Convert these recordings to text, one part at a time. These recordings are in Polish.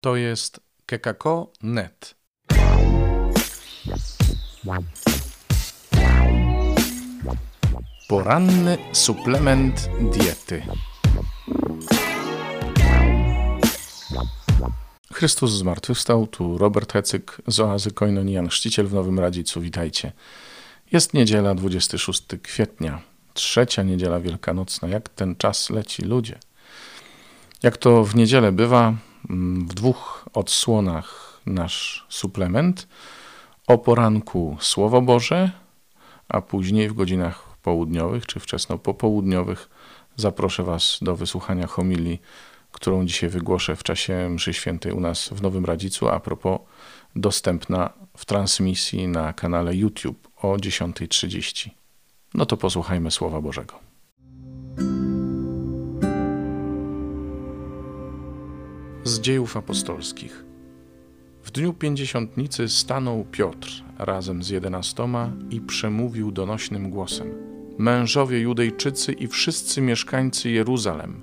To jest kekako.net. Poranny suplement diety. Chrystus zmartwychwstał, tu Robert Hecyk z oazy Koinonian, chrzciciel w Nowym Radzicu, witajcie. Jest niedziela 26 kwietnia, trzecia niedziela wielkanocna. Jak ten czas leci, ludzie. Jak to w niedzielę bywa, w dwóch odsłonach nasz suplement. O poranku Słowo Boże, a później w godzinach południowych czy wczesno popołudniowych zaproszę Was do wysłuchania homilii, którą dzisiaj wygłoszę w czasie mszy świętej u nas w Nowym Radzicu, a propos dostępna w transmisji na kanale YouTube o 10.30. No to posłuchajmy Słowa Bożego. Z dziejów apostolskich. W dniu pięćdziesiątnicy stanął Piotr razem z jedenastoma i przemówił donośnym głosem: Mężowie Judejczycy i wszyscy mieszkańcy Jeruzalem,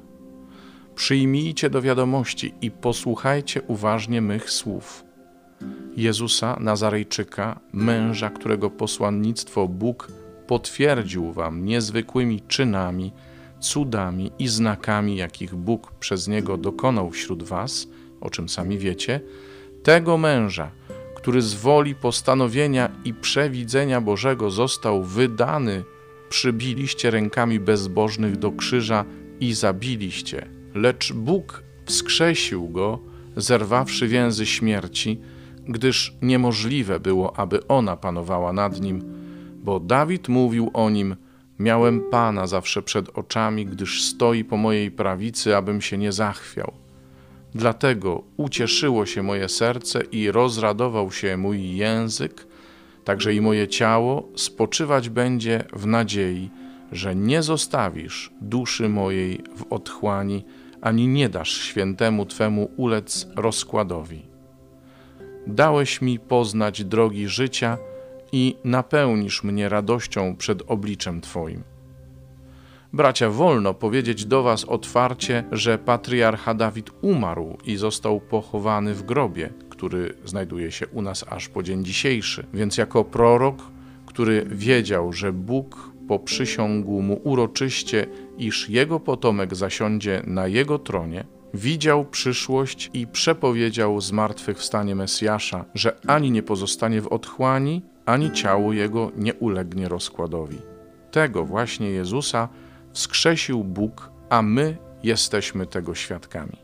przyjmijcie do wiadomości i posłuchajcie uważnie mych słów. Jezusa Nazarejczyka, męża, którego posłannictwo Bóg potwierdził wam niezwykłymi czynami, cudami i znakami, jakich Bóg przez niego dokonał wśród was, o czym sami wiecie, tego męża, który z woli postanowienia i przewidzenia Bożego został wydany, przybiliście rękami bezbożnych do krzyża i zabiliście. Lecz Bóg wskrzesił go, zerwawszy więzy śmierci, gdyż niemożliwe było, aby ona panowała nad nim, bo Dawid mówił o nim – Miałem Pana zawsze przed oczami, gdyż stoi po mojej prawicy, abym się nie zachwiał. Dlatego ucieszyło się moje serce i rozradował się mój język, także i moje ciało spoczywać będzie w nadziei, że nie zostawisz duszy mojej w otchłani, ani nie dasz świętemu Twemu ulec rozkładowi. Dałeś mi poznać drogi życia, i napełnisz mnie radością przed obliczem Twoim. Bracia, wolno powiedzieć do Was otwarcie, że patriarcha Dawid umarł i został pochowany w grobie, który znajduje się u nas aż po dzień dzisiejszy. Więc jako prorok, który wiedział, że Bóg poprzysiągł mu uroczyście, iż jego potomek zasiądzie na jego tronie, widział przyszłość i przepowiedział zmartwychwstanie Mesjasza, że ani nie pozostanie w otchłani, ani ciało jego nie ulegnie rozkładowi. Tego właśnie Jezusa wskrzesił Bóg, a my jesteśmy tego świadkami.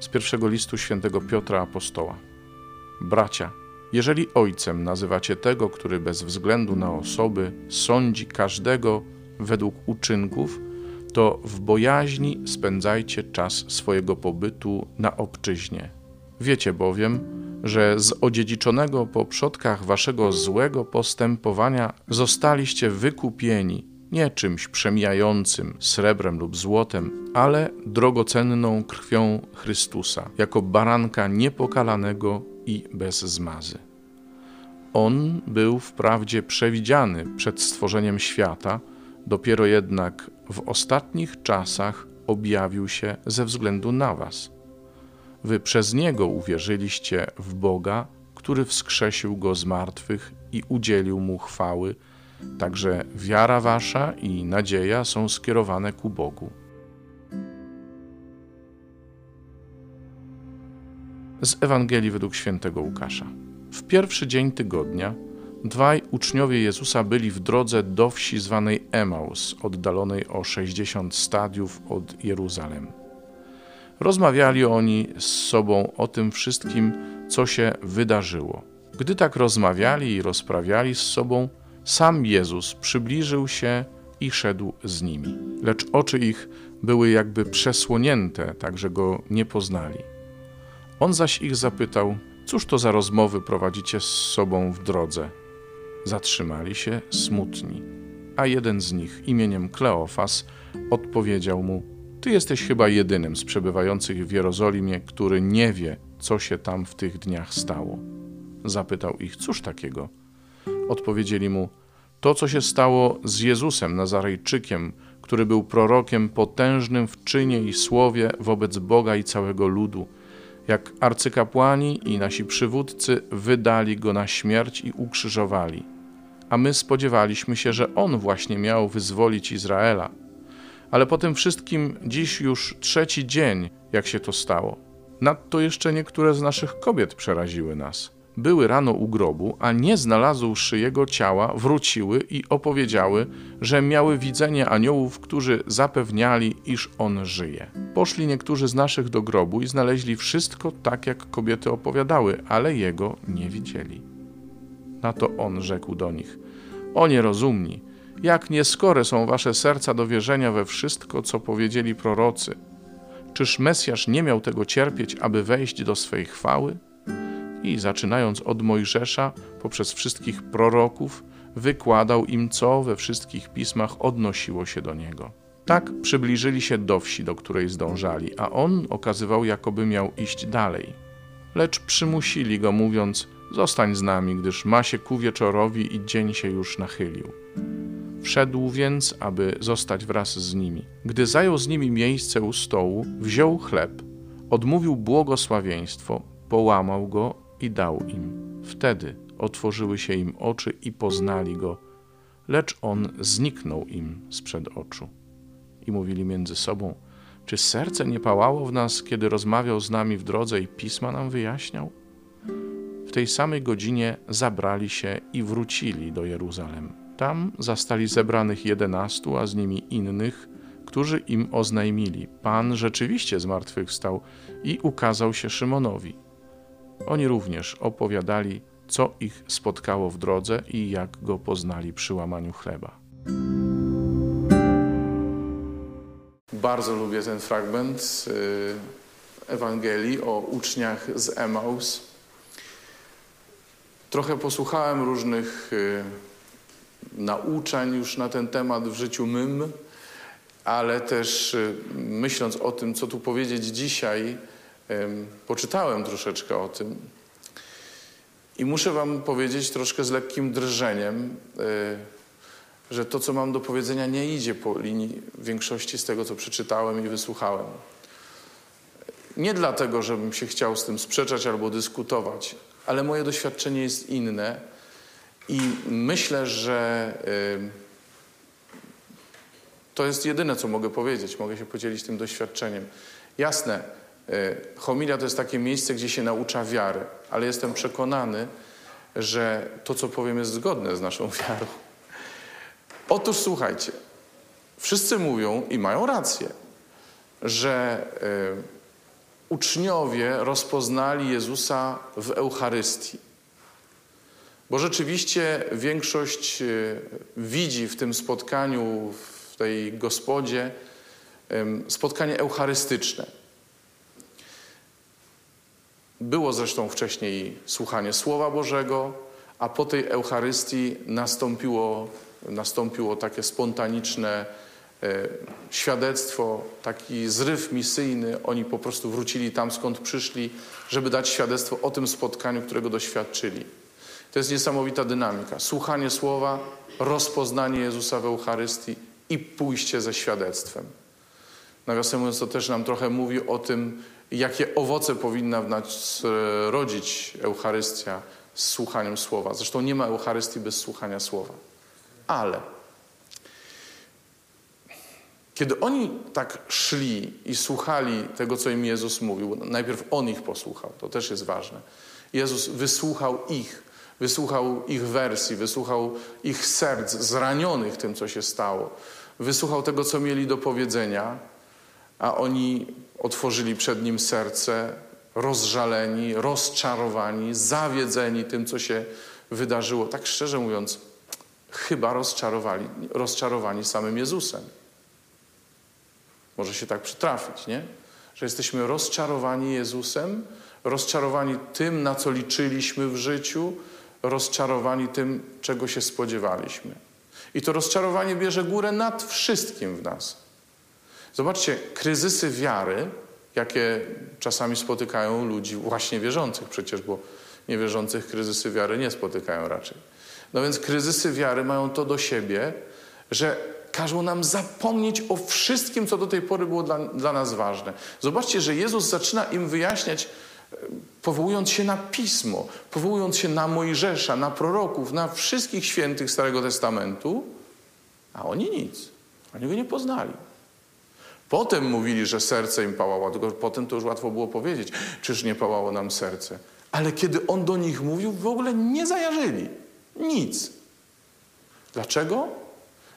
Z pierwszego listu świętego Piotra Apostoła. Bracia, jeżeli ojcem nazywacie tego, który bez względu na osoby sądzi każdego według uczynków, to w bojaźni spędzajcie czas swojego pobytu na obczyźnie. Wiecie bowiem, że z odziedziczonego po przodkach waszego złego postępowania zostaliście wykupieni nie czymś przemijającym, srebrem lub złotem, ale drogocenną krwią Chrystusa, jako baranka niepokalanego i bez zmazy. On był wprawdzie przewidziany przed stworzeniem świata, dopiero jednak w ostatnich czasach objawił się ze względu na Was. Wy przez Niego uwierzyliście w Boga, który wskrzesił Go z martwych i udzielił Mu chwały, także wiara Wasza i nadzieja są skierowane ku Bogu. Z Ewangelii według świętego Łukasza. W pierwszy dzień tygodnia Dwaj uczniowie Jezusa byli w drodze do wsi zwanej Emaus, oddalonej o 60 stadiów od Jeruzalem. Rozmawiali oni z sobą o tym wszystkim, co się wydarzyło. Gdy tak rozmawiali i rozprawiali z sobą, sam Jezus przybliżył się i szedł z nimi. Lecz oczy ich były jakby przesłonięte, tak że go nie poznali. On zaś ich zapytał: Cóż to za rozmowy prowadzicie z sobą w drodze? Zatrzymali się smutni, a jeden z nich, imieniem Kleofas, odpowiedział mu: Ty jesteś chyba jedynym z przebywających w Jerozolimie, który nie wie, co się tam w tych dniach stało. Zapytał ich: Cóż takiego? Odpowiedzieli mu: To, co się stało z Jezusem Nazarejczykiem, który był prorokiem potężnym w czynie i słowie wobec Boga i całego ludu. Jak arcykapłani i nasi przywódcy wydali go na śmierć i ukrzyżowali. A my spodziewaliśmy się, że on właśnie miał wyzwolić Izraela. Ale po tym wszystkim dziś już trzeci dzień, jak się to stało. Nadto jeszcze niektóre z naszych kobiet przeraziły nas były rano u grobu, a nie znalazłszy jego ciała, wróciły i opowiedziały, że miały widzenie aniołów, którzy zapewniali, iż on żyje. Poszli niektórzy z naszych do grobu i znaleźli wszystko tak, jak kobiety opowiadały, ale jego nie widzieli. Na to on rzekł do nich: O nierozumni, jak nieskore są wasze serca do wierzenia we wszystko, co powiedzieli prorocy. Czyż Mesjasz nie miał tego cierpieć, aby wejść do swej chwały? i zaczynając od Mojżesza poprzez wszystkich proroków, wykładał im, co we wszystkich pismach odnosiło się do niego. Tak przybliżyli się do wsi, do której zdążali, a on okazywał, jakoby miał iść dalej. Lecz przymusili go, mówiąc: Zostań z nami, gdyż ma się ku wieczorowi i dzień się już nachylił. Wszedł więc, aby zostać wraz z nimi. Gdy zajął z nimi miejsce u stołu, wziął chleb, odmówił błogosławieństwo, połamał go i dał im. Wtedy otworzyły się im oczy i poznali go, lecz on zniknął im sprzed oczu. I mówili między sobą: Czy serce nie pałało w nas, kiedy rozmawiał z nami w drodze i pisma nam wyjaśniał? Tej samej godzinie zabrali się i wrócili do Jeruzalem. Tam zastali zebranych jedenastu, a z nimi innych, którzy im oznajmili: Pan rzeczywiście zmartwychwstał i ukazał się Szymonowi. Oni również opowiadali, co ich spotkało w drodze i jak go poznali przy łamaniu chleba. Bardzo lubię ten fragment y, Ewangelii o uczniach z Emaus. Trochę posłuchałem różnych y, nauczeń już na ten temat w życiu mym, ale też y, myśląc o tym, co tu powiedzieć dzisiaj, poczytałem troszeczkę o tym i muszę Wam powiedzieć troszkę z lekkim drżeniem, e, że to, co mam do powiedzenia, nie idzie po linii większości z tego, co przeczytałem i wysłuchałem. Nie dlatego, żebym się chciał z tym sprzeczać albo dyskutować, ale moje doświadczenie jest inne i myślę, że to jest jedyne, co mogę powiedzieć. Mogę się podzielić tym doświadczeniem. Jasne, E, homilia to jest takie miejsce, gdzie się naucza wiary, ale jestem przekonany, że to, co powiem, jest zgodne z naszą wiarą. Otóż słuchajcie, wszyscy mówią i mają rację, że y, uczniowie rozpoznali Jezusa w Eucharystii. Bo rzeczywiście większość y, widzi w tym spotkaniu, w tej gospodzie, spotkanie eucharystyczne. Było zresztą wcześniej słuchanie Słowa Bożego, a po tej Eucharystii nastąpiło, nastąpiło takie spontaniczne e, świadectwo, taki zryw misyjny. Oni po prostu wrócili tam, skąd przyszli, żeby dać świadectwo o tym spotkaniu, którego doświadczyli. To jest niesamowita dynamika. Słuchanie Słowa, rozpoznanie Jezusa w Eucharystii i pójście ze świadectwem. Nawiasem mówiąc, to też nam trochę mówi o tym, jakie owoce powinna w nas e, rodzić Eucharystia z słuchaniem Słowa. Zresztą nie ma Eucharystii bez słuchania Słowa. Ale kiedy oni tak szli i słuchali tego, co im Jezus mówił, najpierw On ich posłuchał, to też jest ważne. Jezus wysłuchał ich, wysłuchał ich wersji, wysłuchał ich serc zranionych tym, co się stało, wysłuchał tego, co mieli do powiedzenia, a oni otworzyli przed nim serce, rozżaleni, rozczarowani, zawiedzeni tym, co się wydarzyło. Tak szczerze mówiąc, chyba rozczarowani, rozczarowani samym Jezusem. Może się tak przytrafić, nie? Że jesteśmy rozczarowani Jezusem, rozczarowani tym, na co liczyliśmy w życiu, rozczarowani tym, czego się spodziewaliśmy. I to rozczarowanie bierze górę nad wszystkim w nas. Zobaczcie, kryzysy wiary, jakie czasami spotykają ludzi właśnie wierzących przecież, bo niewierzących kryzysy wiary nie spotykają raczej. No więc kryzysy wiary mają to do siebie, że każą nam zapomnieć o wszystkim, co do tej pory było dla, dla nas ważne. Zobaczcie, że Jezus zaczyna im wyjaśniać, e, powołując się na Pismo, powołując się na Mojżesza, na proroków, na wszystkich świętych Starego Testamentu, a oni nic. Oni go nie poznali. Potem mówili, że serce im pałało, tylko potem to już łatwo było powiedzieć, czyż nie pałało nam serce. Ale kiedy on do nich mówił, w ogóle nie zajarzyli. Nic. Dlaczego?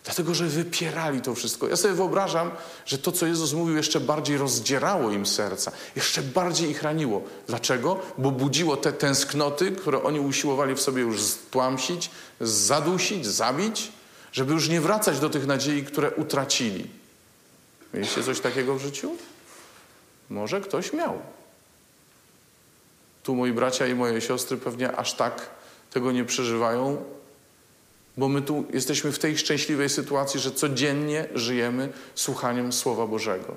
Dlatego, że wypierali to wszystko. Ja sobie wyobrażam, że to, co Jezus mówił, jeszcze bardziej rozdzierało im serca, jeszcze bardziej ich raniło. Dlaczego? Bo budziło te tęsknoty, które oni usiłowali w sobie już stłamsić, zadusić, zabić, żeby już nie wracać do tych nadziei, które utracili. Mieliście coś takiego w życiu? Może ktoś miał. Tu moi bracia i moje siostry pewnie aż tak tego nie przeżywają, bo my tu jesteśmy w tej szczęśliwej sytuacji, że codziennie żyjemy słuchaniem Słowa Bożego.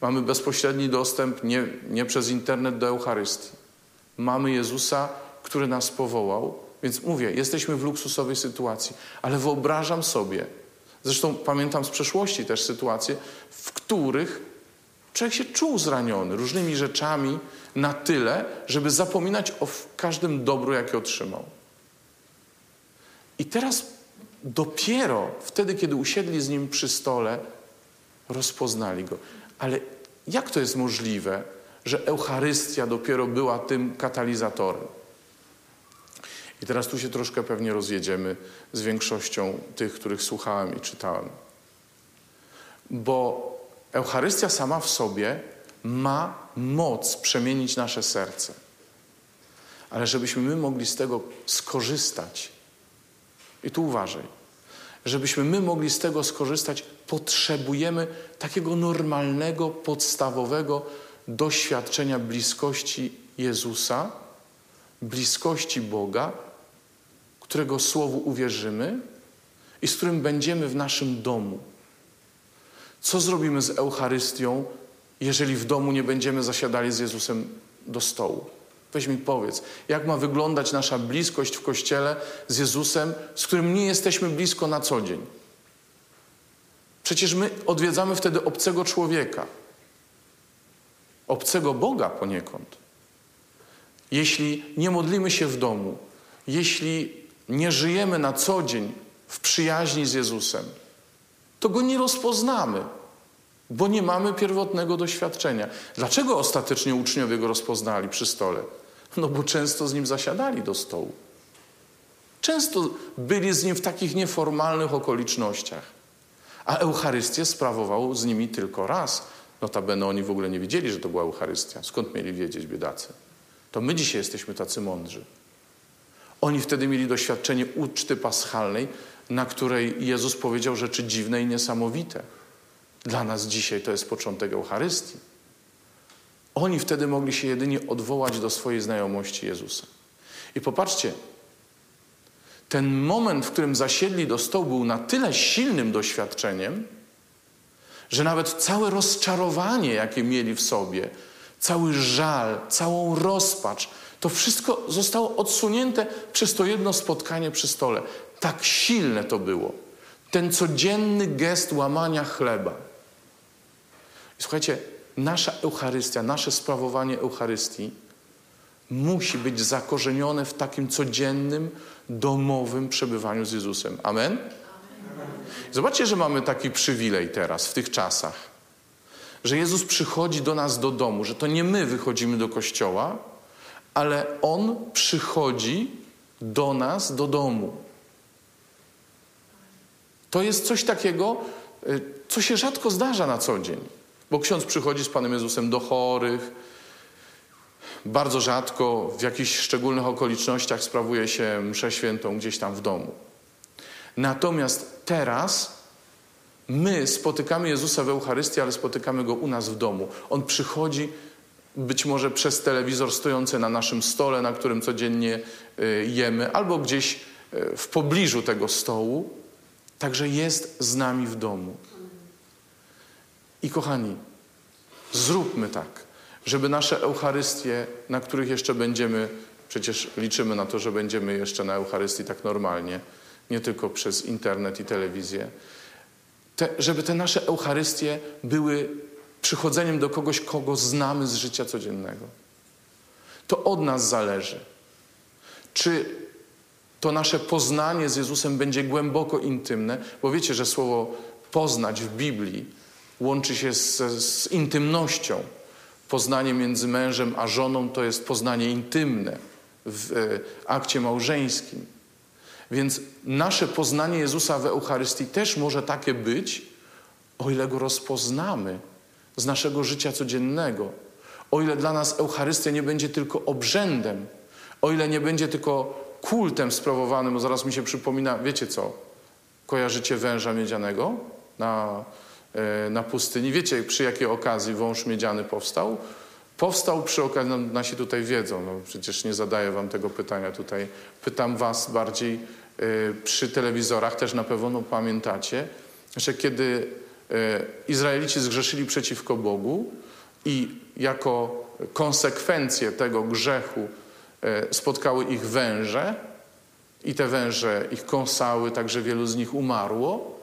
Mamy bezpośredni dostęp nie, nie przez internet do Eucharystii. Mamy Jezusa, który nas powołał, więc mówię, jesteśmy w luksusowej sytuacji, ale wyobrażam sobie, zresztą pamiętam z przeszłości też sytuacje, w których człowiek się czuł zraniony różnymi rzeczami na tyle, żeby zapominać o każdym dobru, jakie otrzymał. I teraz dopiero wtedy, kiedy usiedli z nim przy stole, rozpoznali go. Ale jak to jest możliwe, że Eucharystia dopiero była tym katalizatorem? I teraz tu się troszkę pewnie rozjedziemy z większością tych, których słuchałem i czytałem. Bo Eucharystia sama w sobie ma moc przemienić nasze serce. Ale żebyśmy my mogli z tego skorzystać, i tu uważaj, żebyśmy my mogli z tego skorzystać, potrzebujemy takiego normalnego, podstawowego doświadczenia bliskości Jezusa, bliskości Boga, którego Słowu uwierzymy i z którym będziemy w naszym domu. Co zrobimy z Eucharystią, jeżeli w domu nie będziemy zasiadali z Jezusem do stołu? Weź mi powiedz, jak ma wyglądać nasza bliskość w kościele z Jezusem, z którym nie jesteśmy blisko na co dzień? Przecież my odwiedzamy wtedy obcego człowieka, obcego Boga poniekąd. Jeśli nie modlimy się w domu, jeśli nie żyjemy na co dzień w przyjaźni z Jezusem, to go nie rozpoznamy, bo nie mamy pierwotnego doświadczenia. Dlaczego ostatecznie uczniowie go rozpoznali przy stole? No bo często z nim zasiadali do stołu. Często byli z nim w takich nieformalnych okolicznościach. A Eucharystię sprawował z nimi tylko raz. Notabene oni w ogóle nie wiedzieli, że to była Eucharystia. Skąd mieli wiedzieć, biedacy? To my dzisiaj jesteśmy tacy mądrzy. Oni wtedy mieli doświadczenie uczty paschalnej, na której Jezus powiedział rzeczy dziwne i niesamowite. Dla nas dzisiaj to jest początek Eucharystii. Oni wtedy mogli się jedynie odwołać do swojej znajomości Jezusa. I popatrzcie, ten moment, w którym zasiedli do stołu, był na tyle silnym doświadczeniem, że nawet całe rozczarowanie, jakie mieli w sobie, cały żal, całą rozpacz, to wszystko zostało odsunięte przez to jedno spotkanie przy stole. Tak silne to było. Ten codzienny gest łamania chleba. I słuchajcie, nasza Eucharystia, nasze sprawowanie Eucharystii musi być zakorzenione w takim codziennym, domowym przebywaniu z Jezusem. Amen? Zobaczcie, że mamy taki przywilej teraz, w tych czasach, że Jezus przychodzi do nas do domu, że to nie my wychodzimy do kościoła, ale On przychodzi do nas do domu. To jest coś takiego, y, co się rzadko zdarza na co dzień. Bo ksiądz przychodzi z Panem Jezusem do chorych. Bardzo rzadko, w jakichś szczególnych okolicznościach sprawuje się mszę świętą gdzieś tam w domu. Natomiast teraz my spotykamy Jezusa w Eucharystii, ale spotykamy Go u nas w domu. On przychodzi być może przez telewizor stojący na naszym stole, na którym codziennie y, jemy, albo gdzieś y, w pobliżu tego stołu. Także jest z nami w domu. I kochani, zróbmy tak, żeby nasze Eucharystie, na których jeszcze będziemy, przecież liczymy na to, że będziemy jeszcze na Eucharystii tak normalnie, nie tylko przez internet i telewizję, te, żeby te nasze Eucharystie były przychodzeniem do kogoś, kogo znamy z życia codziennego. To od nas zależy. Czy to nasze poznanie z Jezusem będzie głęboko intymne, bo wiecie, że słowo poznać w Biblii łączy się z, z intymnością. Poznanie między mężem a żoną to jest poznanie intymne w e, akcie małżeńskim. Więc nasze poznanie Jezusa w Eucharystii też może takie być, o ile go rozpoznamy z naszego życia codziennego, o ile dla nas Eucharystia nie będzie tylko obrzędem, o ile nie będzie tylko kultem sprawowanym, bo zaraz mi się przypomina, wiecie co, kojarzycie węża miedzianego na, na pustyni? Wiecie przy jakiej okazji wąż miedziany powstał? Powstał przy okazji, no, nasi tutaj wiedzą, no przecież nie zadaję wam tego pytania tutaj, pytam was bardziej y, przy telewizorach, też na pewno pamiętacie, że kiedy y, Izraelici zgrzeszyli przeciwko Bogu i jako konsekwencję tego grzechu y, spotkały ich węże i te węże ich kąsały, także wielu z nich umarło,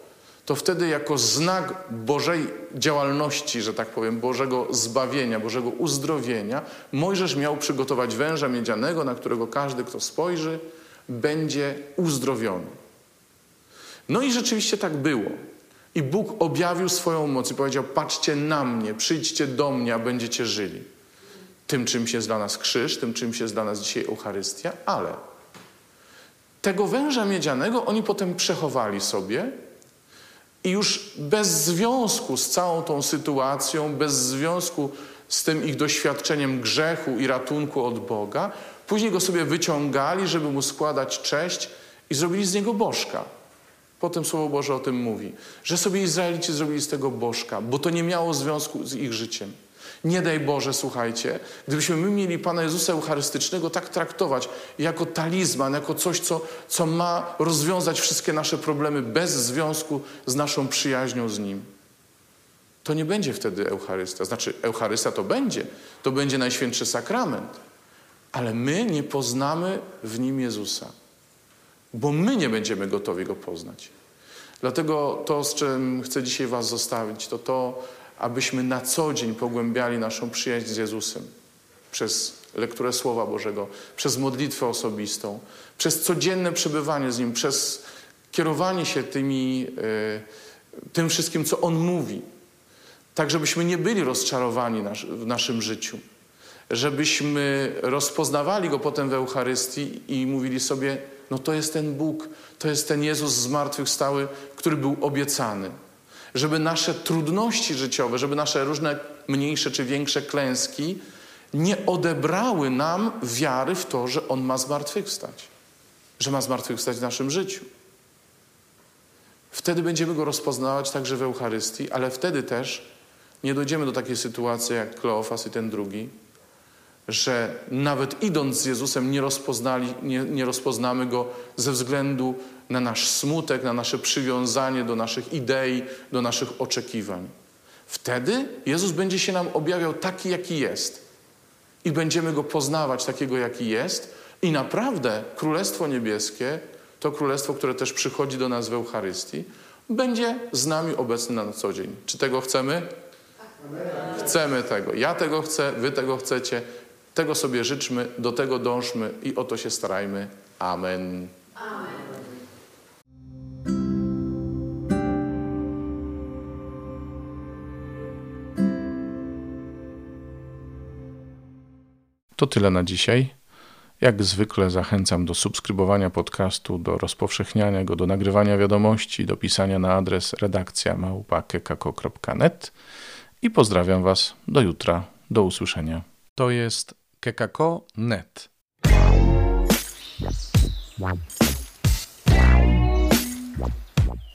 to wtedy jako znak Bożej działalności, że tak powiem, Bożego zbawienia, Bożego uzdrowienia, Mojżesz miał przygotować węża miedzianego, na którego każdy, kto spojrzy, będzie uzdrowiony. No i rzeczywiście tak było. I Bóg objawił swoją moc i powiedział: Patrzcie na mnie, przyjdźcie do mnie, a będziecie żyli. Tym czymś jest dla nas krzyż, tym czymś jest dla nas dzisiaj Eucharystia, ale tego węża miedzianego oni potem przechowali sobie i już bez związku z całą tą sytuacją, bez związku z tym ich doświadczeniem grzechu i ratunku od Boga, później go sobie wyciągali, żeby mu składać cześć i zrobili z niego bożka. Potem Słowo Boże o tym mówi, że sobie Izraelici zrobili z tego bożka, bo to nie miało związku z ich życiem. Nie daj Boże, słuchajcie, gdybyśmy my mieli Pana Jezusa Eucharystycznego tak traktować jako talizman, jako coś, co, co ma rozwiązać wszystkie nasze problemy bez związku z naszą przyjaźnią z Nim, to nie będzie wtedy Eucharystia. Znaczy, Eucharystia to będzie, to będzie Najświętszy Sakrament, ale my nie poznamy w Nim Jezusa, bo my nie będziemy gotowi Go poznać. Dlatego to, z czym chcę dzisiaj Was zostawić, to to, abyśmy na co dzień pogłębiali naszą przyjaźń z Jezusem. Przez lekturę Słowa Bożego, przez modlitwę osobistą, przez codzienne przebywanie z Nim, przez kierowanie się tymi, y, tym wszystkim, co On mówi, tak żebyśmy nie byli rozczarowani w naszym życiu, żebyśmy rozpoznawali Go potem w Eucharystii i mówili sobie, no to jest ten Bóg, to jest ten Jezus zmartwychwstały, który był obiecany żeby nasze trudności życiowe, żeby nasze różne mniejsze czy większe klęski nie odebrały nam wiary w to, że On ma zmartwychwstać, że ma zmartwychwstać w naszym życiu. Wtedy będziemy Go rozpoznawać także w Eucharystii, ale wtedy też nie dojdziemy do takiej sytuacji jak Kleofas i ten drugi, że nawet idąc z Jezusem nie, nie, nie rozpoznamy Go ze względu na nasz smutek, na nasze przywiązanie do naszych idei, do naszych oczekiwań. Wtedy Jezus będzie się nam objawiał taki, jaki jest. I będziemy Go poznawać takiego, jaki jest. I naprawdę Królestwo Niebieskie, to Królestwo, które też przychodzi do nas w Eucharystii, będzie z nami obecne na co dzień. Czy tego chcemy? Chcemy tego. Ja tego chcę, wy tego chcecie. Tego sobie życzmy, do tego dążmy i o to się starajmy. Amen. Amen. To tyle na dzisiaj. Jak zwykle zachęcam do subskrybowania podcastu, do rozpowszechniania go, do nagrywania wiadomości, do pisania na adres redakcja i pozdrawiam Was do jutra. Do usłyszenia. To jest kekako.net.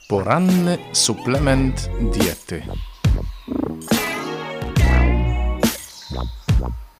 Poranny suplement diety.